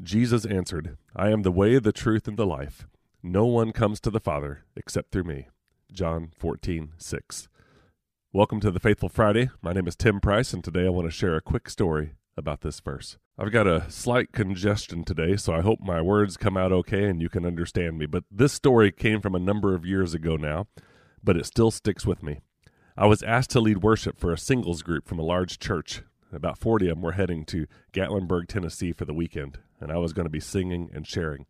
Jesus answered, I am the way, the truth, and the life. No one comes to the Father except through me. John 14, 6. Welcome to the Faithful Friday. My name is Tim Price, and today I want to share a quick story about this verse. I've got a slight congestion today, so I hope my words come out okay and you can understand me. But this story came from a number of years ago now, but it still sticks with me. I was asked to lead worship for a singles group from a large church. About 40 of them were heading to Gatlinburg, Tennessee for the weekend and I was going to be singing and sharing.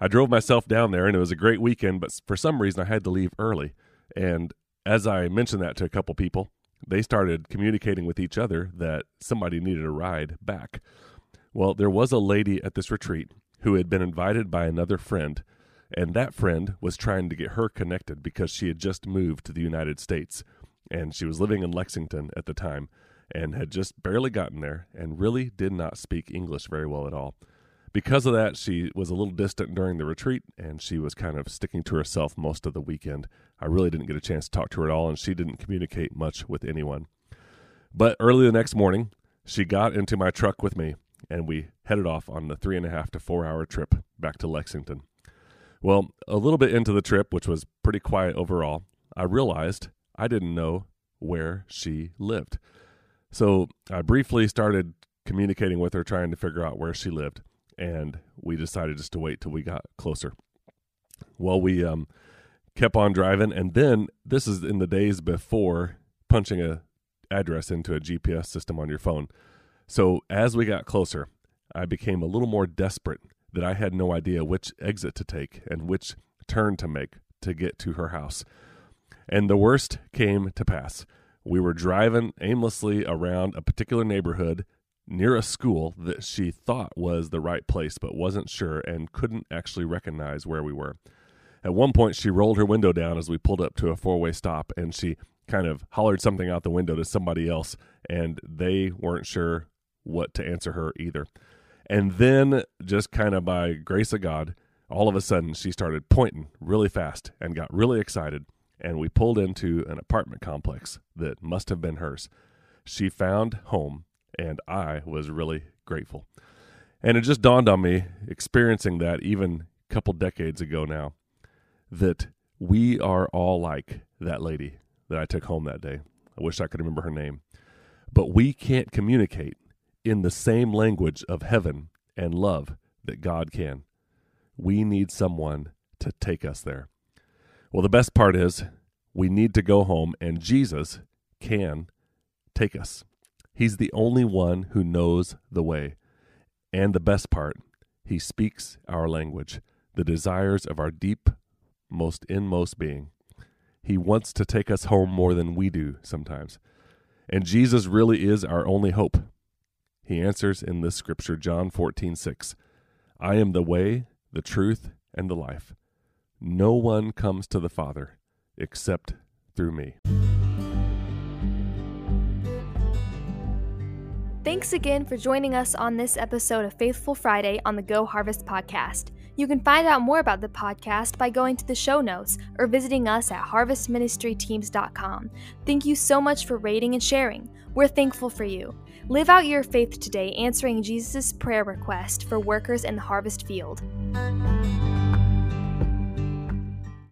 I drove myself down there, and it was a great weekend, but for some reason I had to leave early. And as I mentioned that to a couple people, they started communicating with each other that somebody needed a ride back. Well, there was a lady at this retreat who had been invited by another friend, and that friend was trying to get her connected because she had just moved to the United States and she was living in Lexington at the time and had just barely gotten there and really did not speak English very well at all. Because of that, she was a little distant during the retreat and she was kind of sticking to herself most of the weekend. I really didn't get a chance to talk to her at all, and she didn't communicate much with anyone. But early the next morning, she got into my truck with me and we headed off on the three and a half to four hour trip back to Lexington. Well, a little bit into the trip, which was pretty quiet overall, I realized I didn't know where she lived. So I briefly started communicating with her, trying to figure out where she lived, and we decided just to wait till we got closer. Well, we um, kept on driving, and then this is in the days before punching a address into a GPS system on your phone. So as we got closer, I became a little more desperate that I had no idea which exit to take and which turn to make to get to her house. And the worst came to pass. We were driving aimlessly around a particular neighborhood near a school that she thought was the right place but wasn't sure and couldn't actually recognize where we were. At one point, she rolled her window down as we pulled up to a four way stop and she kind of hollered something out the window to somebody else, and they weren't sure what to answer her either. And then, just kind of by grace of God, all of a sudden she started pointing really fast and got really excited and we pulled into an apartment complex that must have been hers. She found home, and I was really grateful. And it just dawned on me, experiencing that even a couple decades ago now, that we are all like that lady that I took home that day. I wish I could remember her name. But we can't communicate in the same language of heaven and love that God can. We need someone to take us there. Well, the best part is we need to go home, and Jesus can take us. He's the only one who knows the way. And the best part, he speaks our language, the desires of our deep, most inmost being. He wants to take us home more than we do sometimes. And Jesus really is our only hope. He answers in this scripture, John 14, 6. I am the way, the truth, and the life. No one comes to the Father except through me. Thanks again for joining us on this episode of Faithful Friday on the Go Harvest podcast. You can find out more about the podcast by going to the show notes or visiting us at harvestministryteams.com. Thank you so much for rating and sharing. We're thankful for you. Live out your faith today, answering Jesus' prayer request for workers in the harvest field.